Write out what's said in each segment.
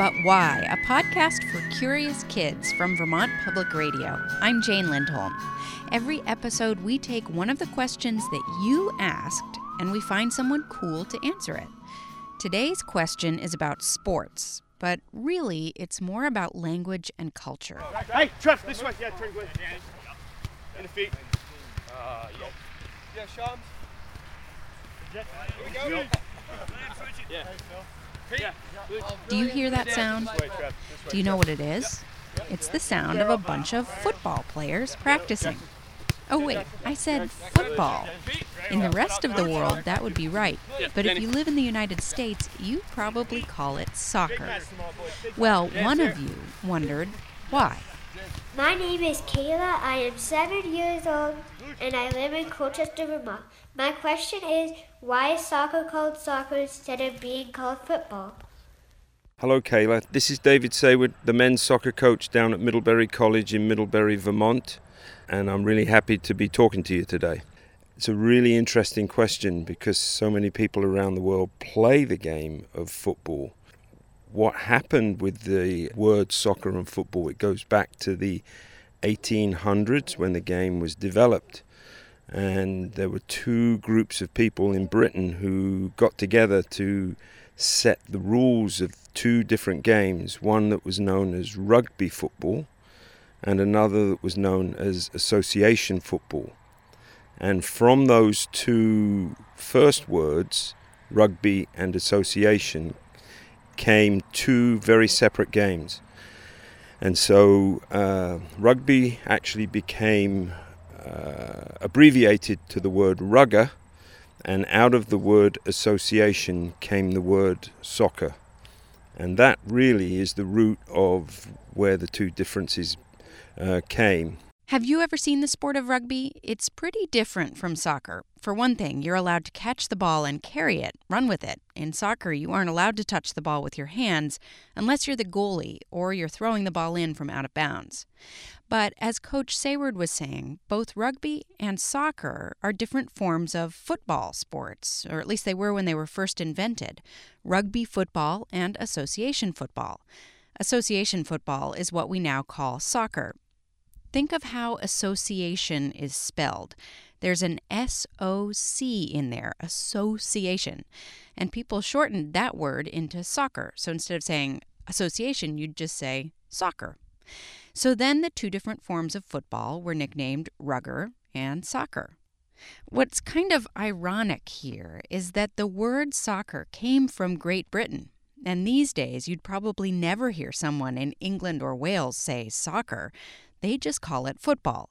But Why, a podcast for curious kids from Vermont Public Radio. I'm Jane Lindholm. Every episode, we take one of the questions that you asked and we find someone cool to answer it. Today's question is about sports, but really, it's more about language and culture. Hey, Trev, this way. Yeah, turn good. In the feet. Uh, yeah. Yeah, Shams. Here we go. Yeah. Do you hear that sound? Do you know what it is? It's the sound of a bunch of football players practicing. Oh, wait, I said football. In the rest of the world, that would be right. But if you live in the United States, you probably call it soccer. Well, one of you wondered why. My name is Kayla. I am seven years old and I live in Colchester, Vermont. My question is why is soccer called soccer instead of being called football? Hello, Kayla. This is David Saward, the men's soccer coach down at Middlebury College in Middlebury, Vermont, and I'm really happy to be talking to you today. It's a really interesting question because so many people around the world play the game of football. What happened with the word soccer and football? It goes back to the 1800s when the game was developed. And there were two groups of people in Britain who got together to set the rules of two different games one that was known as rugby football and another that was known as association football. And from those two first words, rugby and association, came two very separate games. And so uh, rugby actually became uh, abbreviated to the word rugger, and out of the word association came the word soccer. And that really is the root of where the two differences uh, came. Have you ever seen the sport of rugby? It's pretty different from soccer. For one thing, you're allowed to catch the ball and carry it, run with it. In soccer, you aren't allowed to touch the ball with your hands unless you're the goalie or you're throwing the ball in from out of bounds. But as Coach Saward was saying, both rugby and soccer are different forms of football sports, or at least they were when they were first invented rugby football and association football. Association football is what we now call soccer, Think of how association is spelled. There's an S O C in there, association. And people shortened that word into soccer. So instead of saying association, you'd just say soccer. So then the two different forms of football were nicknamed rugger and soccer. What's kind of ironic here is that the word soccer came from Great Britain. And these days, you'd probably never hear someone in England or Wales say soccer. They just call it football.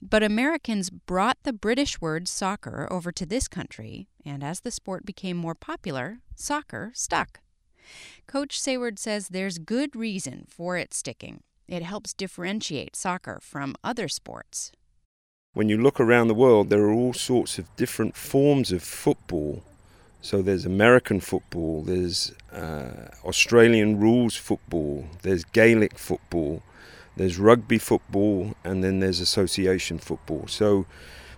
But Americans brought the British word soccer over to this country, and as the sport became more popular, soccer stuck. Coach Saward says there's good reason for it sticking. It helps differentiate soccer from other sports. When you look around the world, there are all sorts of different forms of football. So there's American football, there's uh, Australian rules football, there's Gaelic football, there's rugby football, and then there's association football. So,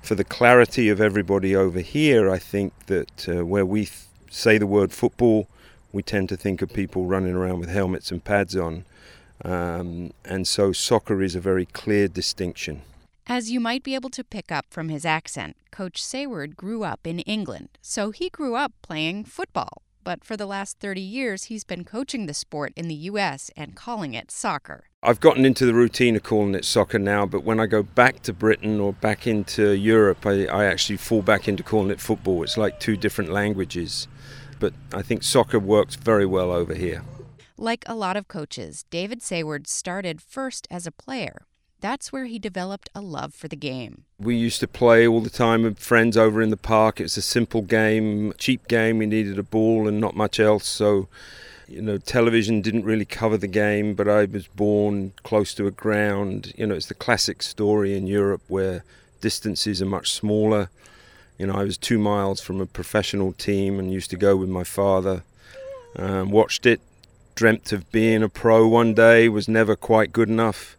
for the clarity of everybody over here, I think that uh, where we th- say the word football, we tend to think of people running around with helmets and pads on. Um, and so, soccer is a very clear distinction. As you might be able to pick up from his accent, Coach Saward grew up in England, so he grew up playing football but for the last 30 years, he's been coaching the sport in the U.S. and calling it soccer. I've gotten into the routine of calling it soccer now, but when I go back to Britain or back into Europe, I, I actually fall back into calling it football. It's like two different languages. But I think soccer works very well over here. Like a lot of coaches, David Saward started first as a player. That's where he developed a love for the game. We used to play all the time with friends over in the park. It was a simple game, cheap game. We needed a ball and not much else. So, you know, television didn't really cover the game, but I was born close to a ground. You know, it's the classic story in Europe where distances are much smaller. You know, I was two miles from a professional team and used to go with my father. Um, watched it, dreamt of being a pro one day, was never quite good enough,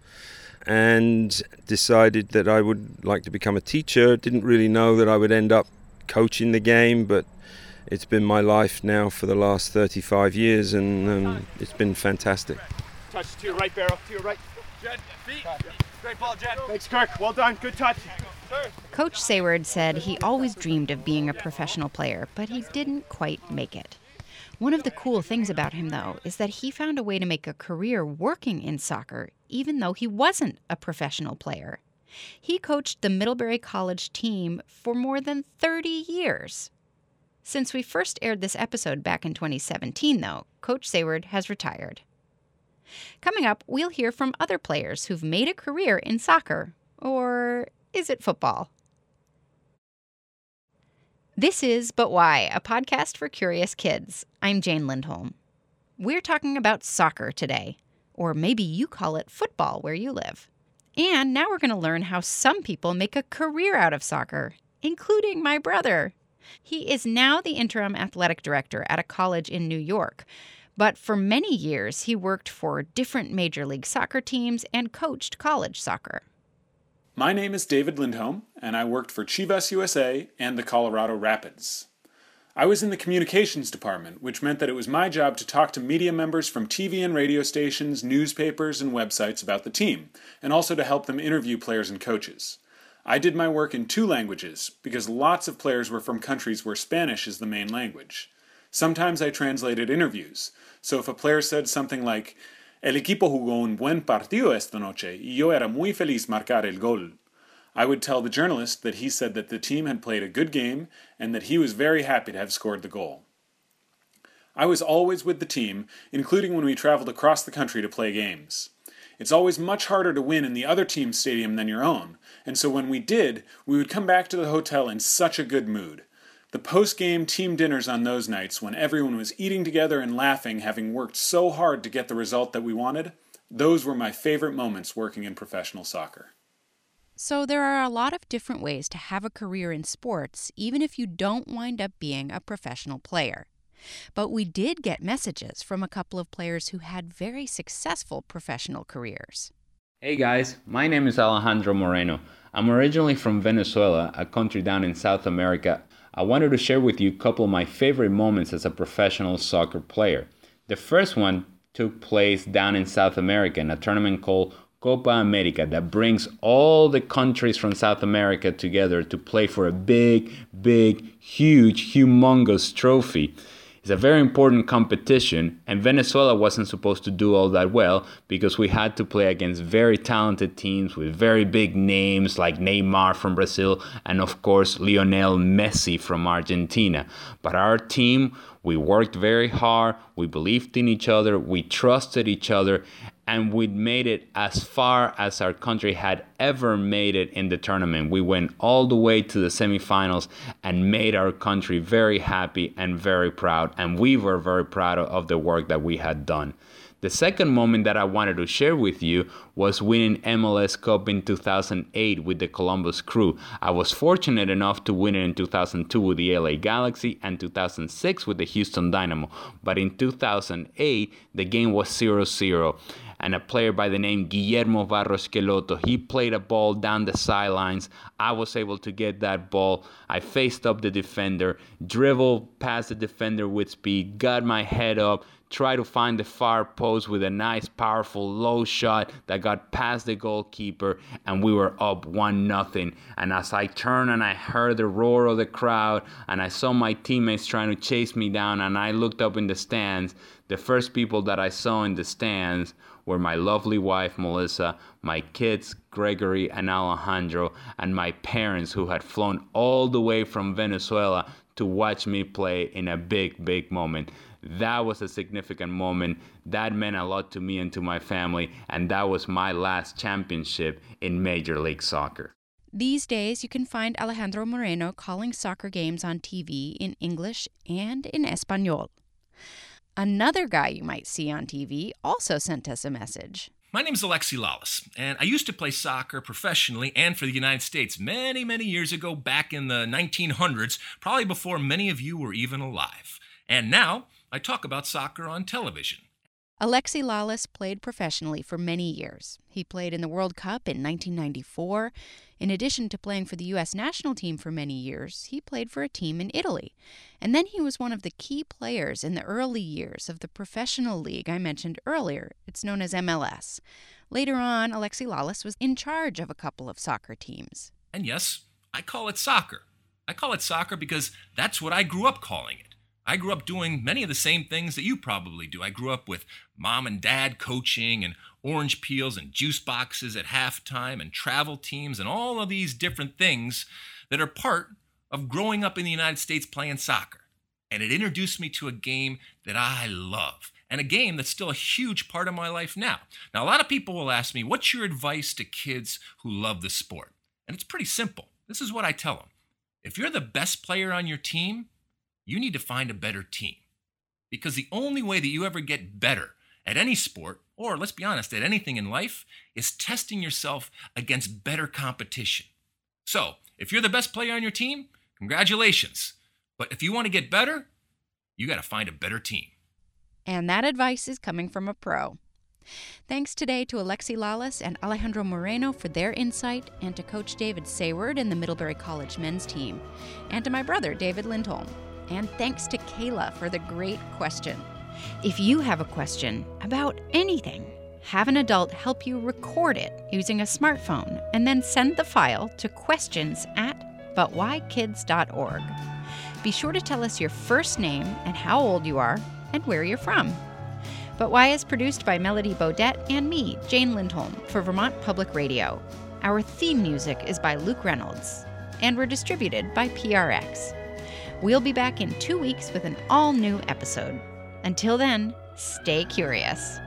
and decided that I would like to become a teacher. Didn't really know that I would end up coaching the game, but it's been my life now for the last 35 years, and um, it's been fantastic. Touch to your right, Barrow. To your right. Jed, feet. Great ball, Jed. Thanks, Kirk. Well done. Good touch. Coach Saward said he always dreamed of being a professional player, but he didn't quite make it. One of the cool things about him, though, is that he found a way to make a career working in soccer, even though he wasn't a professional player. He coached the Middlebury College team for more than 30 years. Since we first aired this episode back in 2017, though, Coach Saward has retired. Coming up, we'll hear from other players who've made a career in soccer. Or is it football? This is But Why, a podcast for curious kids. I'm Jane Lindholm. We're talking about soccer today, or maybe you call it football where you live. And now we're going to learn how some people make a career out of soccer, including my brother. He is now the interim athletic director at a college in New York, but for many years he worked for different Major League Soccer teams and coached college soccer. My name is David Lindholm, and I worked for Chivas USA and the Colorado Rapids. I was in the communications department, which meant that it was my job to talk to media members from TV and radio stations, newspapers, and websites about the team, and also to help them interview players and coaches. I did my work in two languages, because lots of players were from countries where Spanish is the main language. Sometimes I translated interviews, so if a player said something like, El equipo jugó un buen partido esta noche y yo era muy feliz marcar el gol. I would tell the journalist that he said that the team had played a good game and that he was very happy to have scored the goal. I was always with the team, including when we traveled across the country to play games. It's always much harder to win in the other team's stadium than your own, and so when we did, we would come back to the hotel in such a good mood. The post game team dinners on those nights, when everyone was eating together and laughing, having worked so hard to get the result that we wanted, those were my favorite moments working in professional soccer. So, there are a lot of different ways to have a career in sports, even if you don't wind up being a professional player. But we did get messages from a couple of players who had very successful professional careers. Hey guys, my name is Alejandro Moreno. I'm originally from Venezuela, a country down in South America, I wanted to share with you a couple of my favorite moments as a professional soccer player. The first one took place down in South America in a tournament called Copa America that brings all the countries from South America together to play for a big, big, huge, humongous trophy. It's a very important competition, and Venezuela wasn't supposed to do all that well because we had to play against very talented teams with very big names like Neymar from Brazil and, of course, Lionel Messi from Argentina. But our team, we worked very hard, we believed in each other, we trusted each other, and we made it as far as our country had ever made it in the tournament. We went all the way to the semifinals and made our country very happy and very proud, and we were very proud of the work that we had done. The second moment that I wanted to share with you was winning MLS Cup in 2008 with the Columbus Crew. I was fortunate enough to win it in 2002 with the LA Galaxy and 2006 with the Houston Dynamo. But in 2008, the game was 0 0 and a player by the name Guillermo Barros Schelotto. He played a ball down the sidelines. I was able to get that ball. I faced up the defender, dribbled past the defender with speed, got my head up, tried to find the far post with a nice, powerful low shot that got past the goalkeeper, and we were up one nothing. And as I turned and I heard the roar of the crowd, and I saw my teammates trying to chase me down, and I looked up in the stands, the first people that I saw in the stands were my lovely wife Melissa, my kids Gregory and Alejandro, and my parents who had flown all the way from Venezuela to watch me play in a big, big moment. That was a significant moment. That meant a lot to me and to my family, and that was my last championship in Major League Soccer. These days, you can find Alejandro Moreno calling soccer games on TV in English and in Espanol. Another guy you might see on TV also sent us a message. My name is Alexi Lalas, and I used to play soccer professionally and for the United States many, many years ago, back in the 1900s, probably before many of you were even alive. And now I talk about soccer on television. Alexi Lalas played professionally for many years. He played in the World Cup in 1994. In addition to playing for the U.S. national team for many years, he played for a team in Italy. And then he was one of the key players in the early years of the professional league I mentioned earlier. It's known as MLS. Later on, Alexi Lalas was in charge of a couple of soccer teams. And yes, I call it soccer. I call it soccer because that's what I grew up calling it. I grew up doing many of the same things that you probably do. I grew up with mom and dad coaching and orange peels and juice boxes at halftime and travel teams and all of these different things that are part of growing up in the United States playing soccer. And it introduced me to a game that I love and a game that's still a huge part of my life now. Now, a lot of people will ask me, What's your advice to kids who love the sport? And it's pretty simple. This is what I tell them if you're the best player on your team, you need to find a better team. Because the only way that you ever get better at any sport, or let's be honest, at anything in life, is testing yourself against better competition. So, if you're the best player on your team, congratulations. But if you want to get better, you got to find a better team. And that advice is coming from a pro. Thanks today to Alexi Lalas and Alejandro Moreno for their insight, and to Coach David Saward and the Middlebury College men's team, and to my brother, David Lindholm. And thanks to Kayla for the great question. If you have a question about anything, have an adult help you record it using a smartphone and then send the file to questions at butwhykids.org. Be sure to tell us your first name and how old you are and where you're from. But Why is produced by Melody Bodette and me, Jane Lindholm, for Vermont Public Radio. Our theme music is by Luke Reynolds, and we're distributed by PRX. We'll be back in two weeks with an all new episode. Until then, stay curious.